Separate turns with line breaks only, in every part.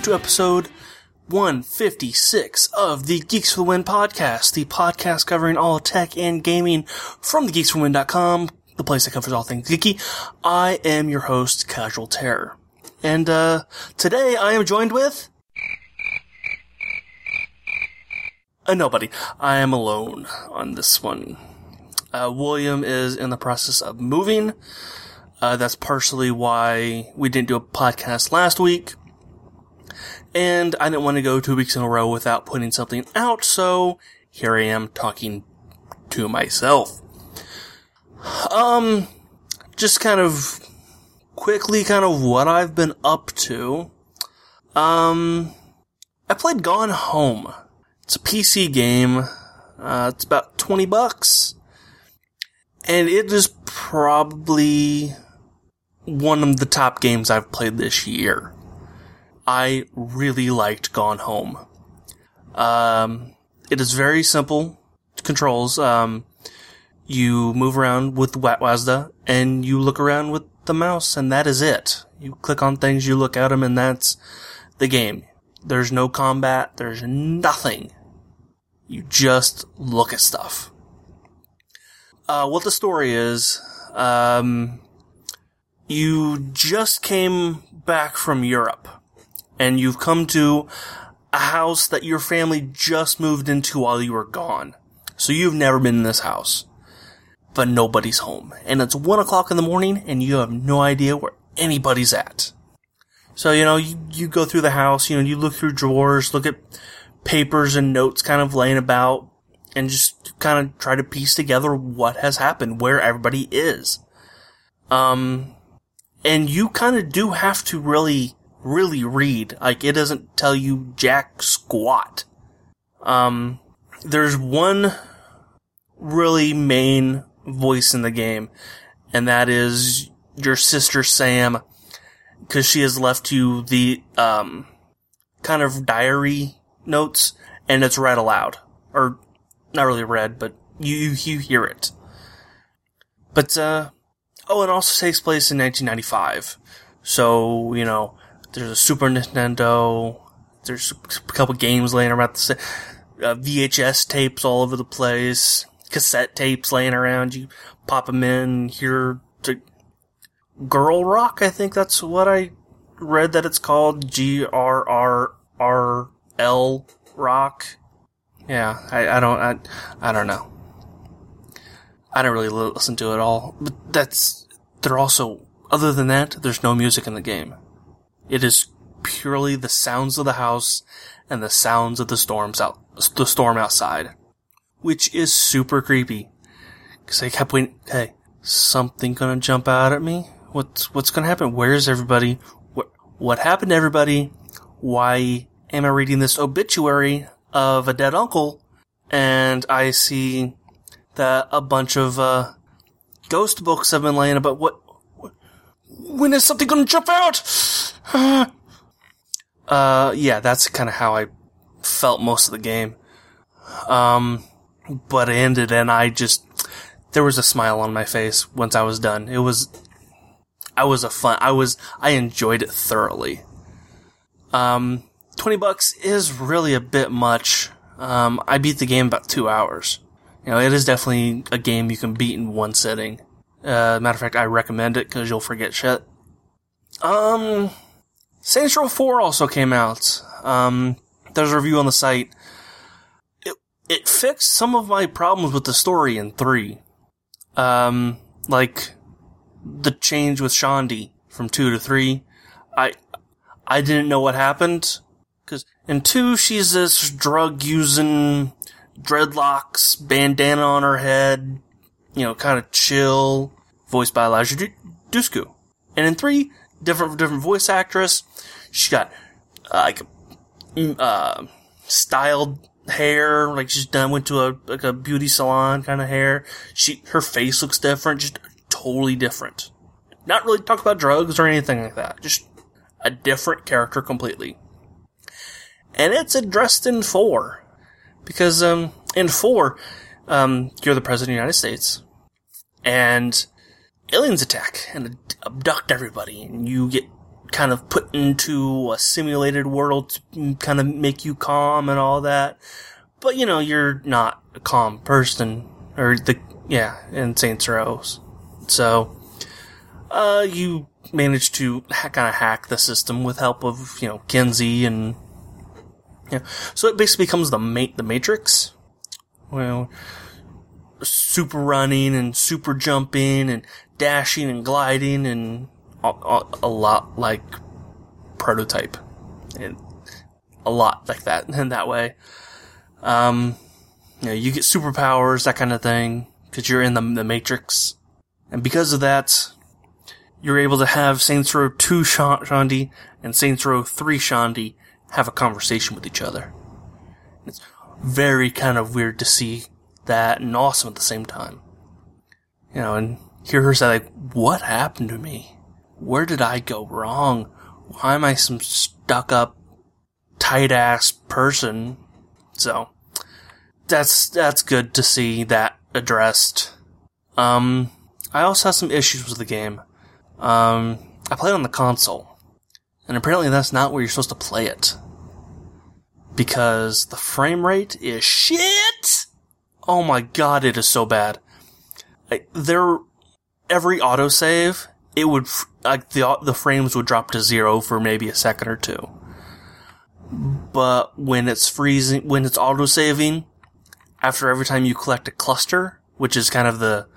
welcome to episode 156 of the Geeks for the Win podcast, the podcast covering all tech and gaming from the the place that covers all things geeky. I am your host, Casual Terror. And, uh, today I am joined with a nobody. I am alone on this one. Uh, William is in the process of moving. Uh, that's partially why we didn't do a podcast last week and I didn't want to go two weeks in a row without putting something out, so here I am talking to myself. Um, just kind of quickly kind of what I've been up to. Um, I played Gone Home. It's a PC game. Uh, it's about 20 bucks. And it is probably one of the top games I've played this year. I really liked Gone Home. Um, it is very simple controls. Um, you move around with WASD and you look around with the mouse and that is it. You click on things, you look at them and that's the game. There's no combat, there's nothing. You just look at stuff. Uh, what the story is, um, you just came back from Europe and you've come to a house that your family just moved into while you were gone. So you've never been in this house. But nobody's home. And it's one o'clock in the morning and you have no idea where anybody's at. So, you know, you, you go through the house, you know, you look through drawers, look at papers and notes kind of laying about and just kind of try to piece together what has happened, where everybody is. Um, and you kind of do have to really really read. Like it doesn't tell you jack squat. Um, there's one really main voice in the game, and that is your sister Sam, because she has left you the um, kind of diary notes, and it's read aloud, or not really read, but you you hear it. But uh, oh, it also takes place in 1995, so you know there's a Super Nintendo. There's a couple games laying around the uh, VHS tapes all over the place. Cassette tapes laying around. You pop them in. Hear to Girl Rock. I think that's what I read that it's called. G R R R L Rock. Yeah, I, I don't I, I don't know. I don't really listen to it all, but that's they're also other than that, there's no music in the game. It is purely the sounds of the house and the sounds of the storms out, the storm outside, which is super creepy. Cause I kept waiting, hey, something gonna jump out at me? What's, what's gonna happen? Where's everybody? What, what happened to everybody? Why am I reading this obituary of a dead uncle? And I see that a bunch of, uh, ghost books have been laying about what, when is something gonna jump out? uh, yeah, that's kind of how I felt most of the game. Um, but it ended and I just, there was a smile on my face once I was done. It was, I was a fun, I was, I enjoyed it thoroughly. Um, 20 bucks is really a bit much. Um, I beat the game about two hours. You know, it is definitely a game you can beat in one sitting. Uh, matter of fact, I recommend it because you'll forget shit. Um, Saints Row 4 also came out. Um, there's a review on the site. It, it fixed some of my problems with the story in 3. Um, like, the change with Shaundi from 2 to 3. I, I didn't know what happened. Cause in 2, she's this drug using, dreadlocks, bandana on her head, you know, kind of chill, voiced by Eliza Dushku. And in 3, different different voice actress. She got uh, like mm, uh, styled hair, like she's done went to a like a beauty salon kind of hair. She her face looks different, just totally different. Not really talk about drugs or anything like that. Just a different character completely. And it's addressed in four. Because um in four, um, you're the president of the United States. And aliens attack and abduct everybody, and you get kind of put into a simulated world to kind of make you calm and all that. But you know, you're not a calm person, or the yeah, in Saints Row. So, uh, you manage to kind of hack the system with help of you know Kinzie and yeah. So it basically becomes the ma- the Matrix. Well, super running and super jumping and dashing and gliding and a, a, a lot like prototype and a lot like that in that way. Um, you know, you get superpowers, that kind of thing, because you're in the, the Matrix. And because of that, you're able to have Saints Row 2 Shaundi and Saints Row 3 Shaundi have a conversation with each other. It's very kind of weird to see that and awesome at the same time. You know, and hear her say like, what happened to me? Where did I go wrong? Why am I some stuck up, tight ass person? So, that's, that's good to see that addressed. Um, I also have some issues with the game. Um, I played on the console, and apparently that's not where you're supposed to play it. Because the frame rate is shit! Oh my god, it is so bad. Like, there, every autosave, it would, like, the, the frames would drop to zero for maybe a second or two. But when it's freezing, when it's autosaving, after every time you collect a cluster, which is kind of the,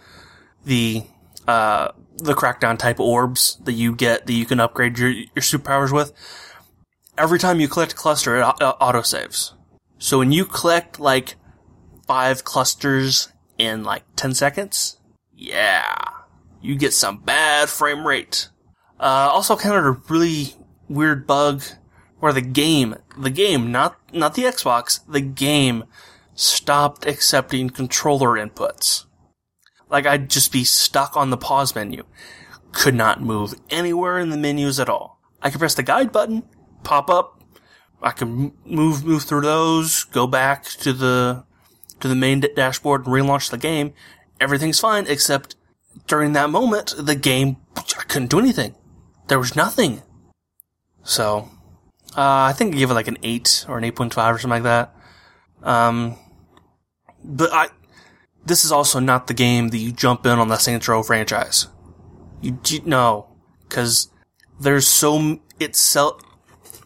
the, uh, the crackdown type orbs that you get that you can upgrade your, your superpowers with. Every time you collect cluster, it auto saves. So when you collect like five clusters in like 10 seconds, yeah, you get some bad frame rate. Uh, also of a really weird bug where the game, the game, not, not the Xbox, the game stopped accepting controller inputs. Like I'd just be stuck on the pause menu. Could not move anywhere in the menus at all. I could press the guide button, pop up. I can move, move through those, go back to the, to the main dashboard and relaunch the game. Everything's fine except during that moment, the game, I couldn't do anything. There was nothing. So, uh, I think I gave it like an 8 or an 8.5 or something like that. Um, but I, this is also not the game that you jump in on the Saints Row franchise. You, you no, because there's so it sell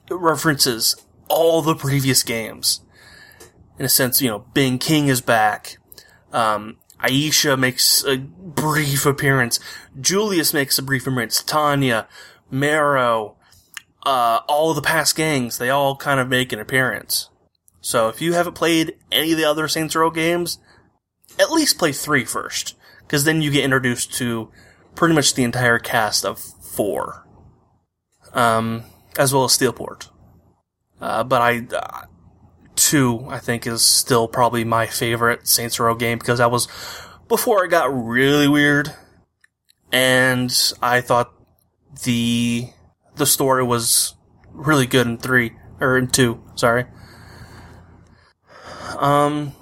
references all the previous games. In a sense, you know, Ben King is back. Um, Aisha makes a brief appearance. Julius makes a brief appearance. Tanya, Marrow, uh, all the past gangs, they all kind of make an appearance. So if you haven't played any of the other Saints Row games, at least play three first, because then you get introduced to pretty much the entire cast of four, um, as well as Steelport. Uh, but I, uh, two, I think, is still probably my favorite Saints Row game because that was before it got really weird, and I thought the the story was really good in three or in two. Sorry. Um,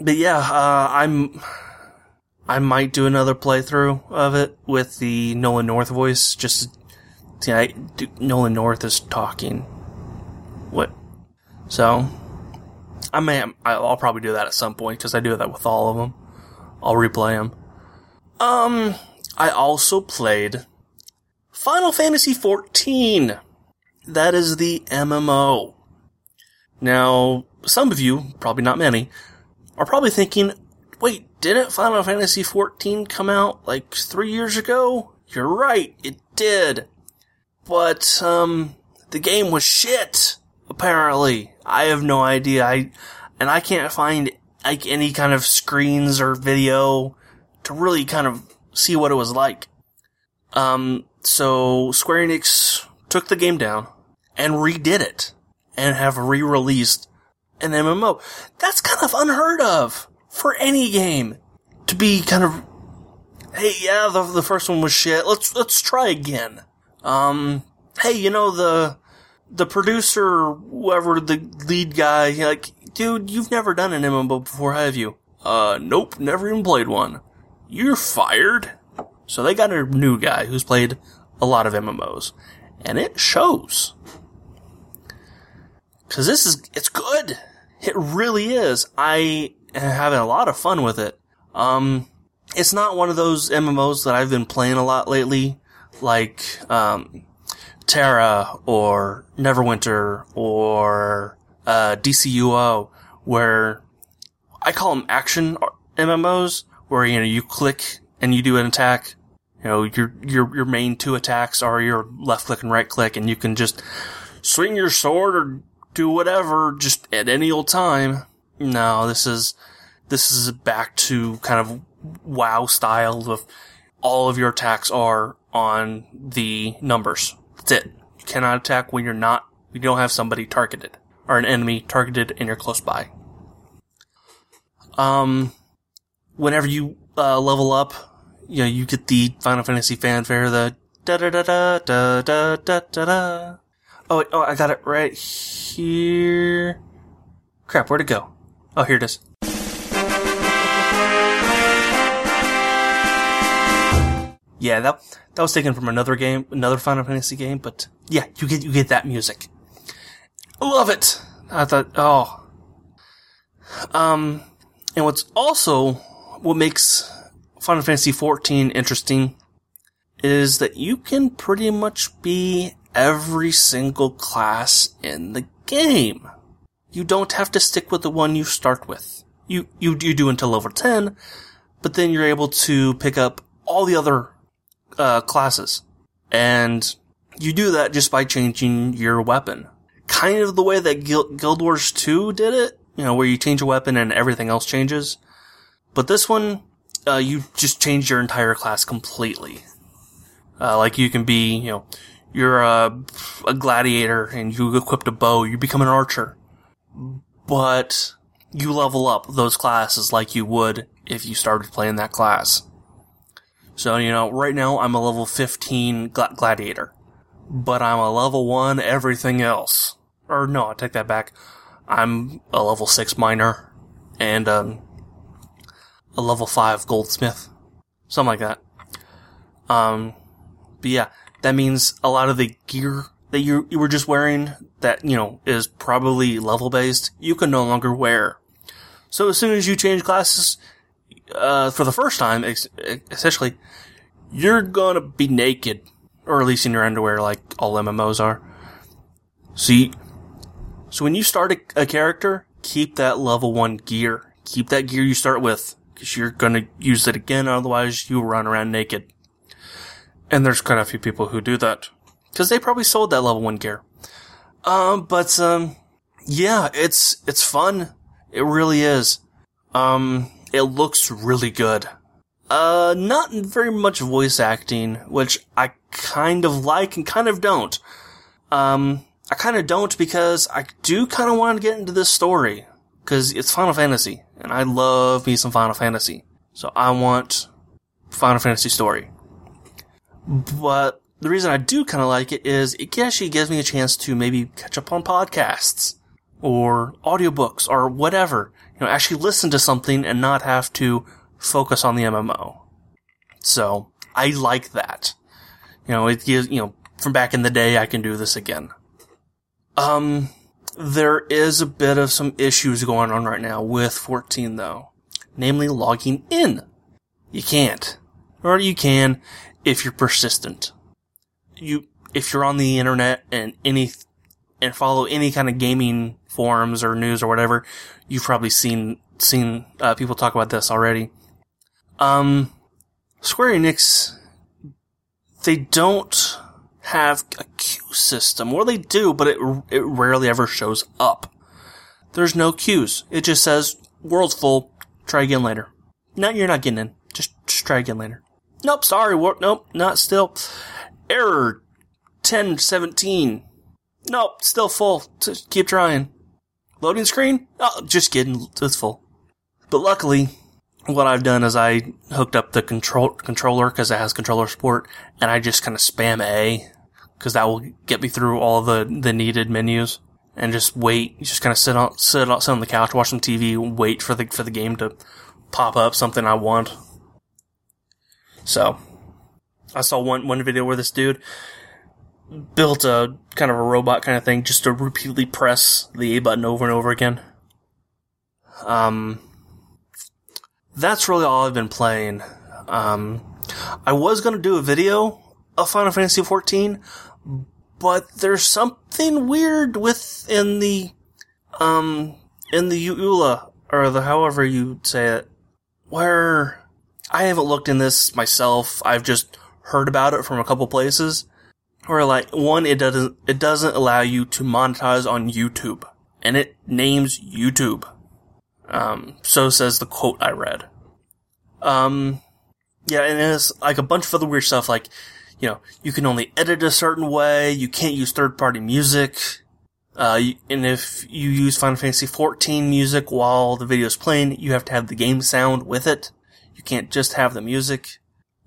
but yeah, uh, I'm, I might do another playthrough of it with the Nolan North voice. Just, I, Nolan North is talking. What? So, I may, I'll probably do that at some point because I do that with all of them. I'll replay them. Um, I also played Final Fantasy XIV. That is the MMO. Now, some of you, probably not many, are probably thinking, wait, didn't Final Fantasy XIV come out like three years ago? You're right, it did. But, um, the game was shit, apparently. I have no idea. I, and I can't find like any kind of screens or video to really kind of see what it was like. Um, so Square Enix took the game down and redid it and have re-released an MMO. That's kind of unheard of for any game to be kind of, hey, yeah, the, the first one was shit. Let's, let's try again. Um, hey, you know, the, the producer, whoever the lead guy, like, dude, you've never done an MMO before, have you? Uh, nope, never even played one. You're fired. So they got a new guy who's played a lot of MMOs. and it shows. Cause this is, it's good. It really is. I am having a lot of fun with it. Um, it's not one of those MMOs that I've been playing a lot lately, like, um, TERA or Neverwinter or, uh, DCUO, where I call them action MMOs, where, you know, you click and you do an attack. You know, your, your, your main two attacks are your left click and right click, and you can just swing your sword or do whatever just at any old time. No, this is, this is back to kind of WoW style of all of your attacks are on the numbers. That's it. You cannot attack when you're not, you don't have somebody targeted or an enemy targeted and you're close by. Um, whenever you uh, level up, you know, you get the Final Fantasy fanfare, the da da da da da da da da da. Oh, wait, oh, I got it right here. Crap, where'd it go? Oh, here it is. Yeah, that that was taken from another game, another Final Fantasy game, but yeah, you get you get that music. I love it. I thought, oh, um, and what's also what makes Final Fantasy XIV interesting is that you can pretty much be every single class in the game. You don't have to stick with the one you start with. You you you do until level ten, but then you're able to pick up all the other uh, classes. And you do that just by changing your weapon. Kind of the way that Guild, Guild Wars 2 did it, you know, where you change a weapon and everything else changes. But this one, uh, you just change your entire class completely. Uh, like you can be, you know, you're a, a gladiator and you equip a bow, you become an archer. But you level up those classes like you would if you started playing that class. So, you know, right now I'm a level 15 gla- gladiator, but I'm a level 1 everything else. Or no, I take that back. I'm a level 6 miner and um, a level 5 goldsmith. Something like that. Um, but yeah, that means a lot of the gear that you, you were just wearing that, you know, is probably level based, you can no longer wear. So as soon as you change classes, uh, for the first time, essentially, you're gonna be naked, or at least in your underwear, like all MMOs are. See, so when you start a, a character, keep that level one gear. Keep that gear you start with, because you're gonna use it again, otherwise you run around naked. And there's quite a few people who do that. Because they probably sold that level one gear. Um, but, um, yeah, it's, it's fun. It really is. Um, it looks really good. Uh, not very much voice acting, which I kind of like and kind of don't. Um, I kind of don't because I do kind of want to get into this story. Cause it's Final Fantasy, and I love me some Final Fantasy. So I want Final Fantasy story. But the reason I do kind of like it is it actually gives me a chance to maybe catch up on podcasts or audiobooks or whatever You know, actually listen to something and not have to focus on the MMO. So I like that. You know, it gives, you know, from back in the day, I can do this again. Um, there is a bit of some issues going on right now with 14 though. Namely logging in. You can't. Or you can if you're persistent. You, if you're on the internet and any, and follow any kind of gaming forums or news or whatever, you've probably seen seen uh, people talk about this already. Um, Square Enix, they don't have a queue system, or they do, but it it rarely ever shows up. There's no queues. It just says world's full. Try again later. No, you're not getting in. Just, just try again later. Nope, sorry. Nope, not still. Error 1017. Nope, still full. Just keep trying. Loading screen? Oh, just kidding. It's full. But luckily, what I've done is I hooked up the control controller because it has controller support, and I just kind of spam A because that will get me through all the the needed menus, and just wait. Just kind of sit on sit on, sit on the couch, watch some TV, wait for the for the game to pop up something I want. So, I saw one one video where this dude built a kind of a robot kind of thing just to repeatedly press the A button over and over again. Um, that's really all I've been playing. Um, I was going to do a video of Final Fantasy XIV, but there's something weird within the, um, in the EULA, or the however you say it, where I haven't looked in this myself. I've just heard about it from a couple places. Where like, one, it doesn't, it doesn't allow you to monetize on YouTube. And it names YouTube. Um, so says the quote I read. Um, yeah, and it's like a bunch of other weird stuff like, you know, you can only edit a certain way, you can't use third party music, uh, and if you use Final Fantasy XIV music while the video is playing, you have to have the game sound with it. You can't just have the music.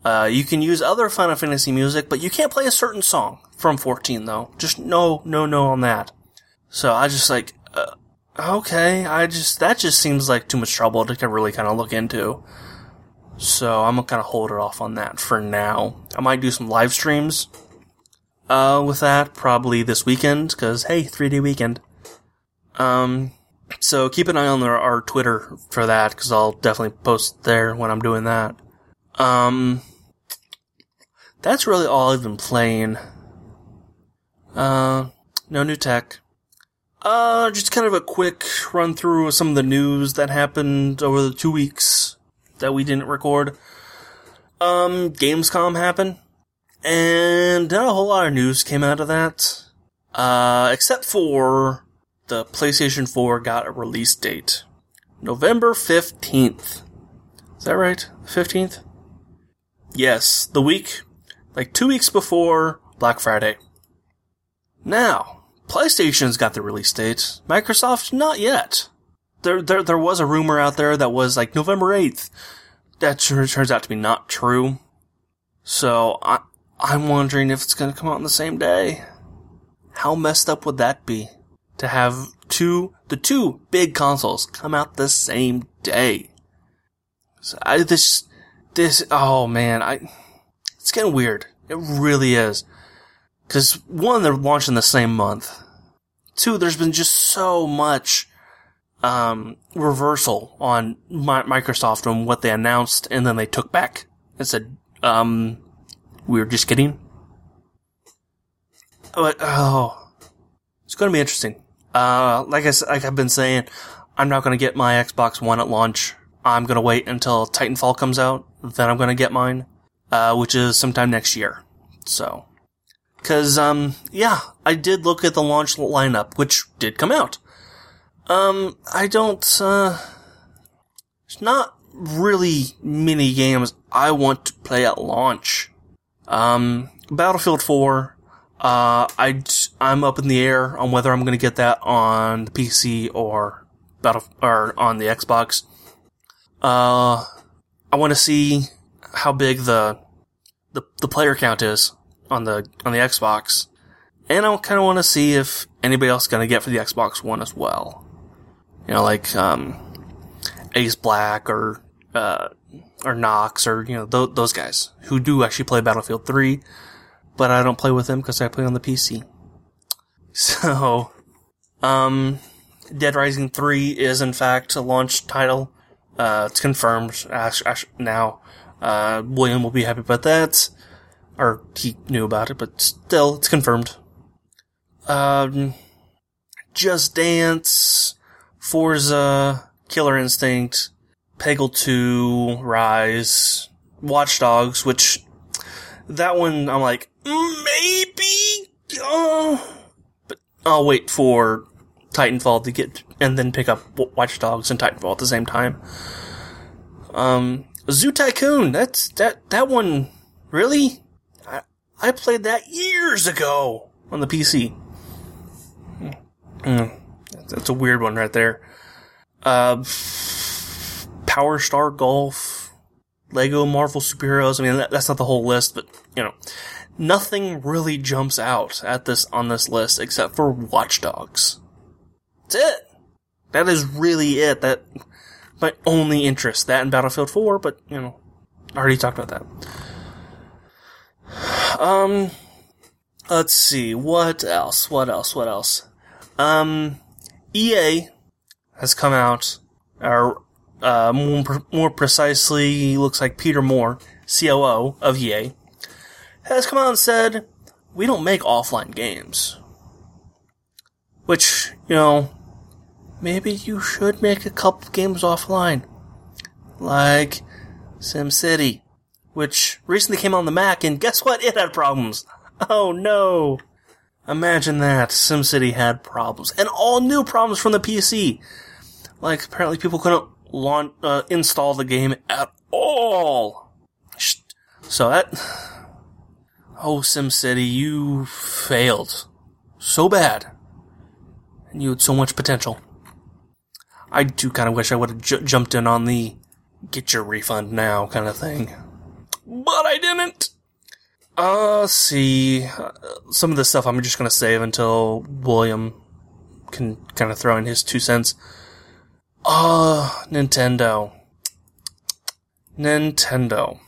Uh, you can use other Final Fantasy music, but you can't play a certain song from 14 though. Just no, no, no on that. So I just like, uh, okay, I just, that just seems like too much trouble to really kind of look into. So I'm gonna kind of hold it off on that for now. I might do some live streams, uh, with that probably this weekend, cause hey, 3D weekend. Um, so keep an eye on our, our Twitter for that, cause I'll definitely post there when I'm doing that. Um, that's really all I've been playing. Uh, no new tech. Uh, just kind of a quick run through of some of the news that happened over the two weeks that we didn't record. Um, Gamescom happened, and not a whole lot of news came out of that. Uh, except for the PlayStation 4 got a release date. November 15th. Is that right? 15th? Yes, the week, like two weeks before Black Friday. Now, PlayStation's got the release date. Microsoft, not yet there, there, there was a rumor out there that was like November 8th. That turns out to be not true. So I, I'm wondering if it's to come out on the same day. How messed up would that be? To have two, the two big consoles come out the same day. So I, this, this, oh man, I, it's getting weird. It really is. Cause one, they're launching the same month. Two, there's been just so much um, reversal on Microsoft on what they announced and then they took back and said, um, we are just kidding. But, oh, it's going to be interesting. Uh, like I, like I've been saying, I'm not going to get my Xbox One at launch. I'm going to wait until Titanfall comes out. Then I'm going to get mine, uh, which is sometime next year. So, cause, um, yeah, I did look at the launch lineup, which did come out. Um, I don't, uh, it's not really many games I want to play at launch. Um, Battlefield 4, uh, I, I'm up in the air on whether I'm gonna get that on the PC or Battle, or on the Xbox. Uh, I want to see how big the, the, the player count is on the, on the Xbox. And I kind of want to see if anybody else is going to get for the Xbox One as well. You know, like um, Ace Black or uh, or Knox or you know th- those guys who do actually play Battlefield 3, but I don't play with them because I play on the PC. So, um, Dead Rising 3 is in fact a launch title. Uh, it's confirmed now. Uh, William will be happy about that. Or he knew about it, but still, it's confirmed. Um, Just Dance, Forza, Killer Instinct, Peggle 2, Ryse, Watch Dogs, which that one I'm like, maybe, uh, but I'll wait for Titanfall to get, and then pick up Watch Dogs and Titanfall at the same time. Um, Zoo Tycoon, that's, that, that one, really? I, I played that years ago on the PC. Mm. That's a weird one right there. Uh, Power Star Golf, Lego Marvel Superheroes. I mean, that, that's not the whole list, but you know, nothing really jumps out at this on this list except for Watch Dogs. That's it. That is really it. That my only interest. That in Battlefield 4, but you know, I already talked about that. Um, let's see, what else? What else? What else? Um, EA has come out, or uh, more, more precisely, looks like Peter Moore, COO of EA, has come out and said, we don't make offline games. Which, you know, maybe you should make a couple games offline. Like SimCity, which recently came on the Mac, and guess what? It had problems. Oh no! Imagine that. SimCity had problems. And all new problems from the PC. Like, apparently people couldn't launch, uh, install the game at all. So that, oh, SimCity, you failed. So bad. And you had so much potential. I do kind of wish I would have ju- jumped in on the get your refund now kind of thing. But I didn't! Uh, see. Uh, some of the stuff I'm just gonna save until William can kind of throw in his two cents. Uh, Nintendo. Nintendo.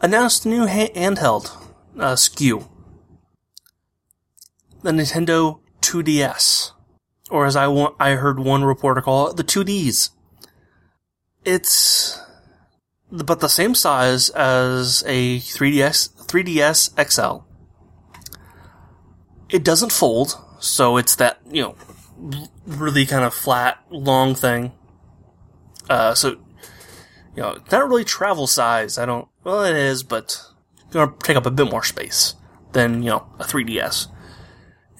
Announced new ha- handheld, uh, SKU. The Nintendo 2DS. Or as I, want, I heard one reporter call it, the 2Ds. It's but the same size as a 3DS 3DS XL. It doesn't fold, so it's that you know really kind of flat, long thing. Uh, so you know, not really travel size. I don't. Well, it is, but it's gonna take up a bit more space than you know a 3DS,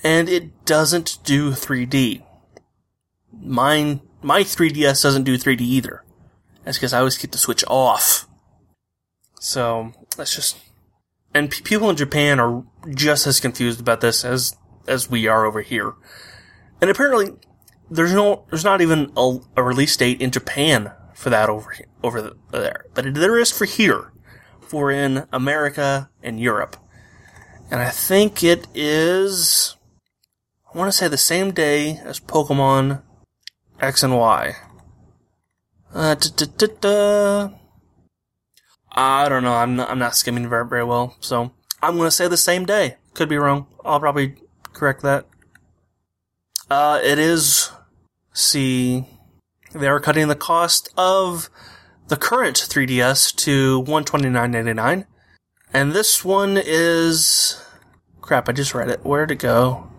and it doesn't do 3D. Mine, my 3DS doesn't do 3D either. That's because I always keep the Switch off. So that's just, and p- people in Japan are just as confused about this as as we are over here. And apparently, there's no, there's not even a, a release date in Japan for that over over the, there, but there is for here, for in America and Europe. And I think it is, I want to say the same day as Pokemon X and Y. Uh, I don't know. I'm not, I'm not skimming very, very well. So I'm going to say the same day. Could be wrong. I'll probably correct that. Uh, it is, see, they're cutting the cost of the current 3DS to 129.99. And this one is, crap, I just read it. Where'd it go?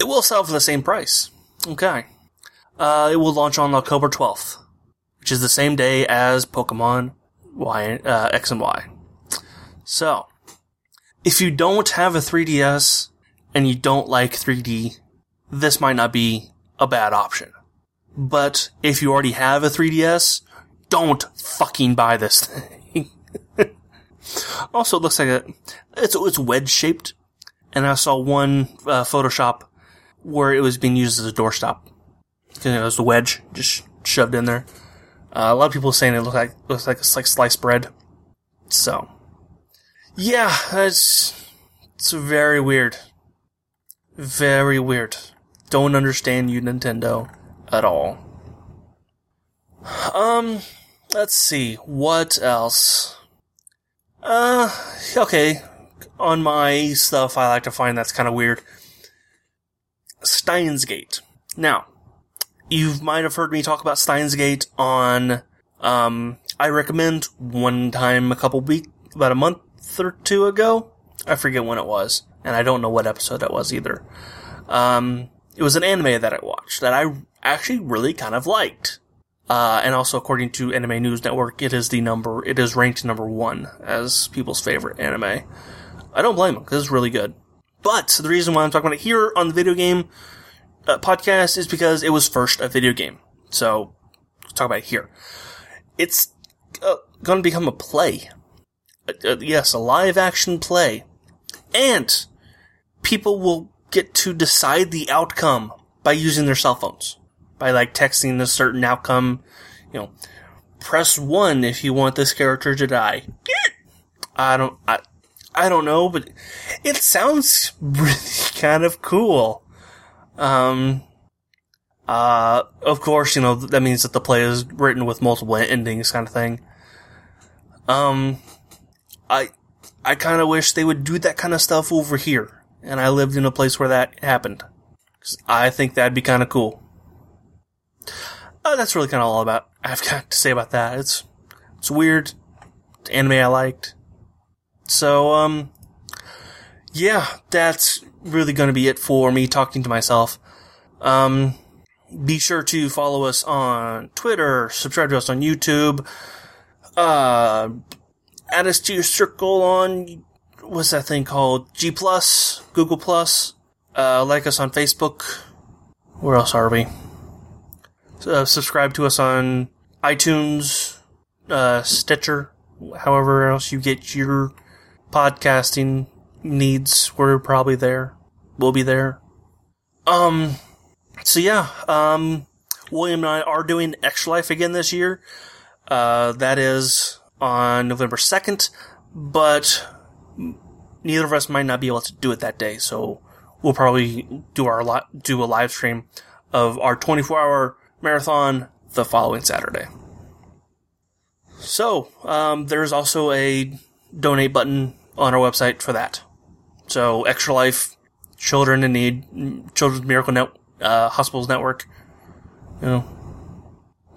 It will sell for the same price. Okay. Uh, it will launch on October 12th, which is the same day as Pokemon Y, uh, X and Y. So, if you don't have a 3DS and you don't like 3D, this might not be a bad option. But if you already have a 3DS, don't fucking buy this thing. also, it looks like a, it's, it's wedge shaped. And I saw one, uh, Photoshop where it was being used as a doorstop. Because it was a wedge just shoved in there. Uh, a lot of people saying it looks like looks like it's like sliced bread. So, yeah, it's it's very weird, very weird. Don't understand you, Nintendo, at all. Um, let's see what else. Uh, okay. On my stuff, I like to find that's kind of weird. Steins Gate. Now, you might have heard me talk about Steins Gate on, um, I recommend one time a couple week, about a month or two ago. I forget when it was, and I don't know what episode that was either. Um, it was an anime that I watched that I actually really kind of liked. Uh, and also according to Anime News Network, it is the number, it is ranked number one as people's favorite anime. I don't blame them, because it's really good. But the reason why I'm talking about it here on the video game uh, podcast is because it was first a video game. So, let's talk about it here. It's uh, going to become a play. Uh, uh, yes, a live action play. And people will get to decide the outcome by using their cell phones. By like texting a certain outcome, you know, press one if you want this character to die. I don't, I, I don't know, but it sounds really kind of cool. Um, uh, of course, you know, that means that the play is written with multiple endings kind of thing. Um, I, I kind of wish they would do that kind of stuff over here. And I lived in a place where that happened. I think that'd be kind of cool. Uh, that's really kind of all about I've got to say about that. It's it's weird. It's anime I liked. So um, yeah, that's really going to be it for me talking to myself. Um, be sure to follow us on Twitter, subscribe to us on YouTube, uh, add us to your circle on what's that thing called? G Plus, Google Plus. Uh, like us on Facebook. Where else are we? Uh, subscribe to us on iTunes, uh, Stitcher, however else you get your podcasting needs. We're probably there. We'll be there. Um, so yeah, um, William and I are doing Extra Life again this year. Uh, that is on November 2nd, but neither of us might not be able to do it that day, so we'll probably do our li- do a live stream of our 24 hour marathon the following Saturday. So, um, there's also a donate button on our website for that. So, Extra Life, Children in Need, Children's Miracle Net, uh, Hospitals Network. You know,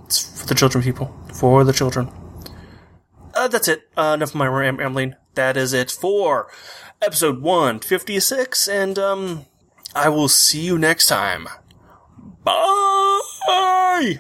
it's for the children, people. For the children. Uh, that's it. Uh, enough of my ram- rambling. That is it for episode 156, and, um, I will see you next time. Bye!